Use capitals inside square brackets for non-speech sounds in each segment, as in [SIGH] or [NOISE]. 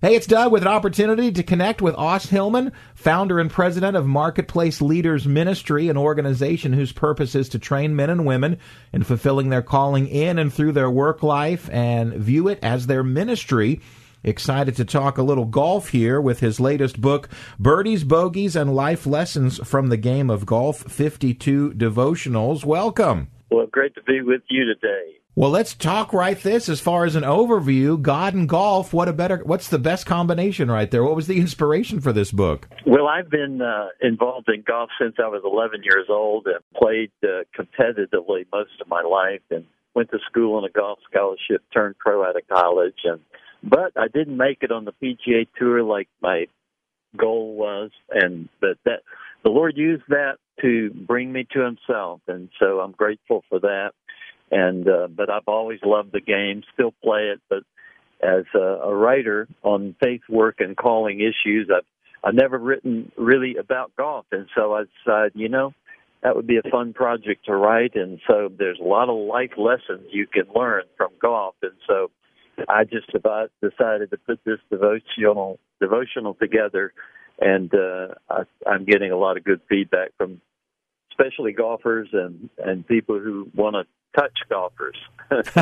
Hey, it's Doug with an opportunity to connect with Os Hillman, founder and president of Marketplace Leaders Ministry, an organization whose purpose is to train men and women in fulfilling their calling in and through their work life and view it as their ministry. Excited to talk a little golf here with his latest book, Birdies, Bogeys, and Life Lessons from the Game of Golf 52 Devotionals. Welcome. Well, great to be with you today. Well, let's talk right this as far as an overview. God and golf. What a better? What's the best combination right there? What was the inspiration for this book? Well, I've been uh, involved in golf since I was 11 years old and played uh, competitively most of my life, and went to school on a golf scholarship. Turned pro out of college, and but I didn't make it on the PGA Tour like my goal was, and but that the Lord used that to bring me to Himself, and so I'm grateful for that and uh, but I've always loved the game, still play it. But as a, a writer on faith work and calling issues, I've I've never written really about golf, and so I decided, you know, that would be a fun project to write. And so there's a lot of life lessons you can learn from golf, and so I just about decided to put this devotional devotional together, and uh, I, I'm getting a lot of good feedback from especially golfers and and people who want to touch golfers. [LAUGHS]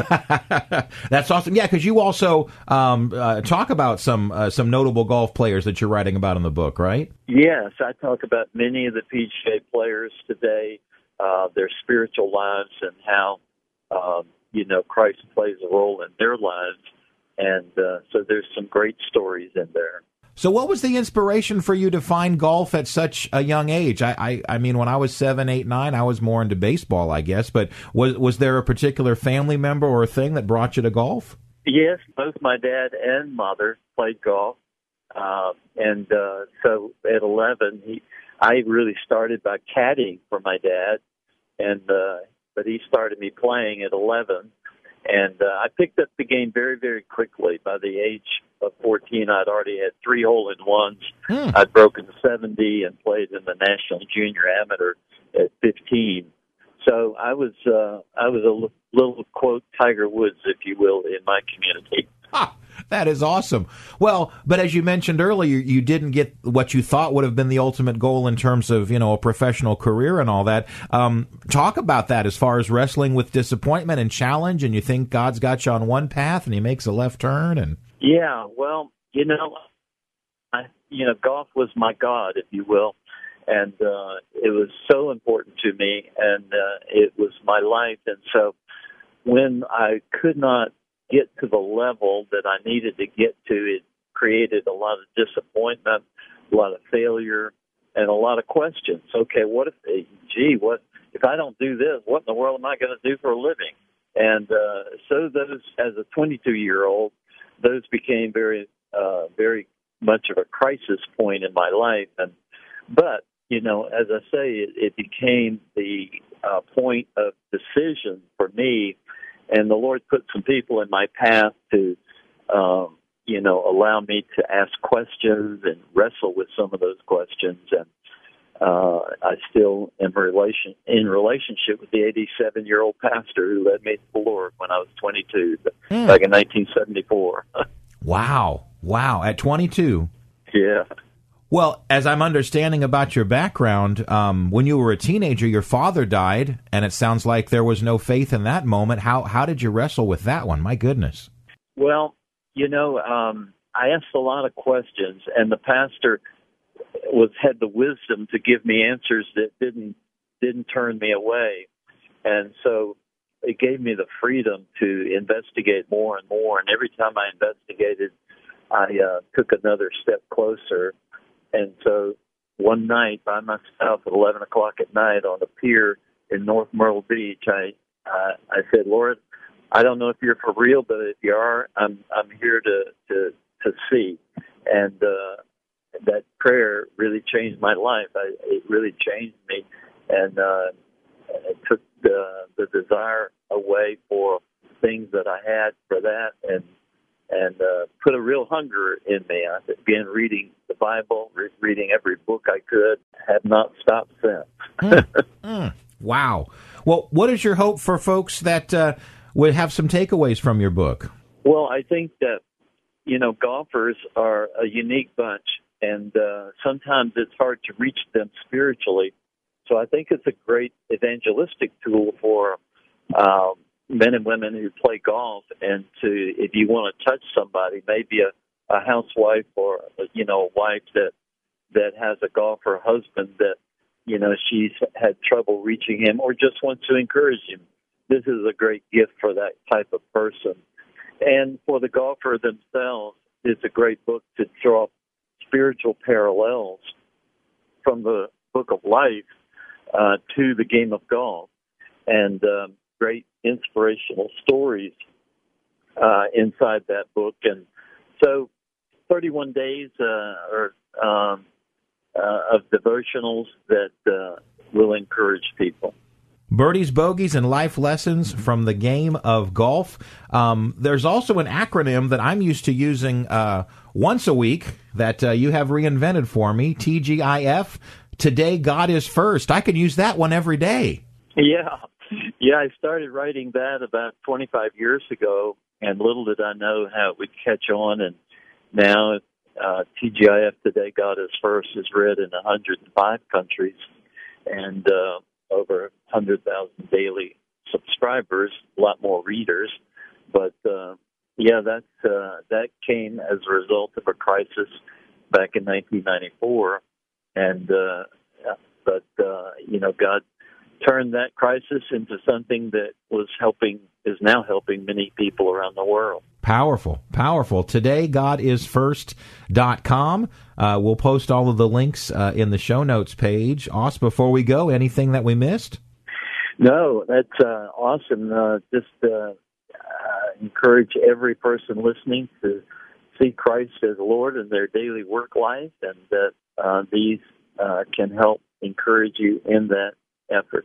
That's awesome. Yeah, because you also um, uh, talk about some uh, some notable golf players that you're writing about in the book, right? Yes, I talk about many of the PGA players today, uh, their spiritual lives, and how um, you know Christ plays a role in their lives, and uh, so there's some great stories in there. So, what was the inspiration for you to find golf at such a young age? I, I, I, mean, when I was seven, eight, nine, I was more into baseball, I guess. But was was there a particular family member or a thing that brought you to golf? Yes, both my dad and mother played golf, uh, and uh, so at eleven, he, I really started by caddying for my dad, and uh, but he started me playing at eleven, and uh, I picked up the game very, very quickly. By the age of 14, I'd already had three hole in ones. Hmm. I'd broken 70 and played in the National Junior Amateur at 15. So I was, uh, I was a little quote Tiger Woods, if you will, in my community. That is awesome. Well, but as you mentioned earlier, you didn't get what you thought would have been the ultimate goal in terms of you know a professional career and all that. Um, talk about that as far as wrestling with disappointment and challenge, and you think God's got you on one path, and He makes a left turn, and yeah, well, you know, I, you know, golf was my God, if you will. And uh, it was so important to me, and uh, it was my life. And so, when I could not get to the level that I needed to get to, it created a lot of disappointment, a lot of failure, and a lot of questions. Okay, what if, gee, what if I don't do this? What in the world am I going to do for a living? And uh, so, those as a 22 year old, those became very, uh, very much of a crisis point in my life. And but you know, as I say, it, it became the uh, point of decision for me and the Lord put some people in my path to, um, you know, allow me to ask questions and wrestle with some of those questions. And uh, I still am relation in relationship with the 87 year old pastor who led me to the Lord when I was 22 mm. back in 1974. [LAUGHS] wow! Wow! At 22. Yeah. Well, as I'm understanding about your background, um, when you were a teenager, your father died, and it sounds like there was no faith in that moment. How how did you wrestle with that one? My goodness. Well, you know, um, I asked a lot of questions, and the pastor was had the wisdom to give me answers that didn't didn't turn me away, and so it gave me the freedom to investigate more and more. And every time I investigated, I uh, took another step closer and so one night by myself at 11 o'clock at night on a pier in North Myrtle Beach, I, uh, I said, Lord, I don't know if you're for real, but if you are, I'm, I'm here to, to, to see. and uh, that prayer really changed my life. I, it really changed me, and uh, it took the the desire away for things that I had for that, and and uh, put a real hunger in me. I began reading Bible, re- reading every book I could. Have not stopped since. mm, mm, wow. Well, what is your hope for folks that uh, would have some takeaways from your book? Well, I think that you know golfers are a unique bunch, and uh, sometimes it's hard to reach them spiritually. So I think it's a great evangelistic tool for um, men and women who play golf, and to if you want to touch somebody, maybe a, a housewife or you know a wife that that has a golfer husband that you know she's had trouble reaching him, or just wants to encourage him. This is a great gift for that type of person, and for the golfer themselves, it's a great book to draw spiritual parallels from the book of life uh, to the game of golf, and um, great inspirational stories uh, inside that book. And so, 31 days uh, or um, uh, of devotionals that uh, will encourage people. Birdies, bogeys, and life lessons from the game of golf. Um, there's also an acronym that I'm used to using uh, once a week that uh, you have reinvented for me TGIF. Today, God is first. I can use that one every day. Yeah. Yeah, I started writing that about 25 years ago, and little did I know how it would catch on. And now, uh, TGIF Today God is First is read in 105 countries and uh, over 100,000 daily subscribers, a lot more readers. But uh, yeah, that uh, that came as a result of a crisis back in 1994, and uh, but uh, you know God turned that crisis into something that was helping is now helping many people around the world. Powerful, powerful. Today, God is first.com. Uh, we'll post all of the links uh, in the show notes page. Os, before we go, anything that we missed? No, that's uh, awesome. Uh, just uh, uh, encourage every person listening to see Christ as Lord in their daily work life, and that uh, these can help encourage you in that effort.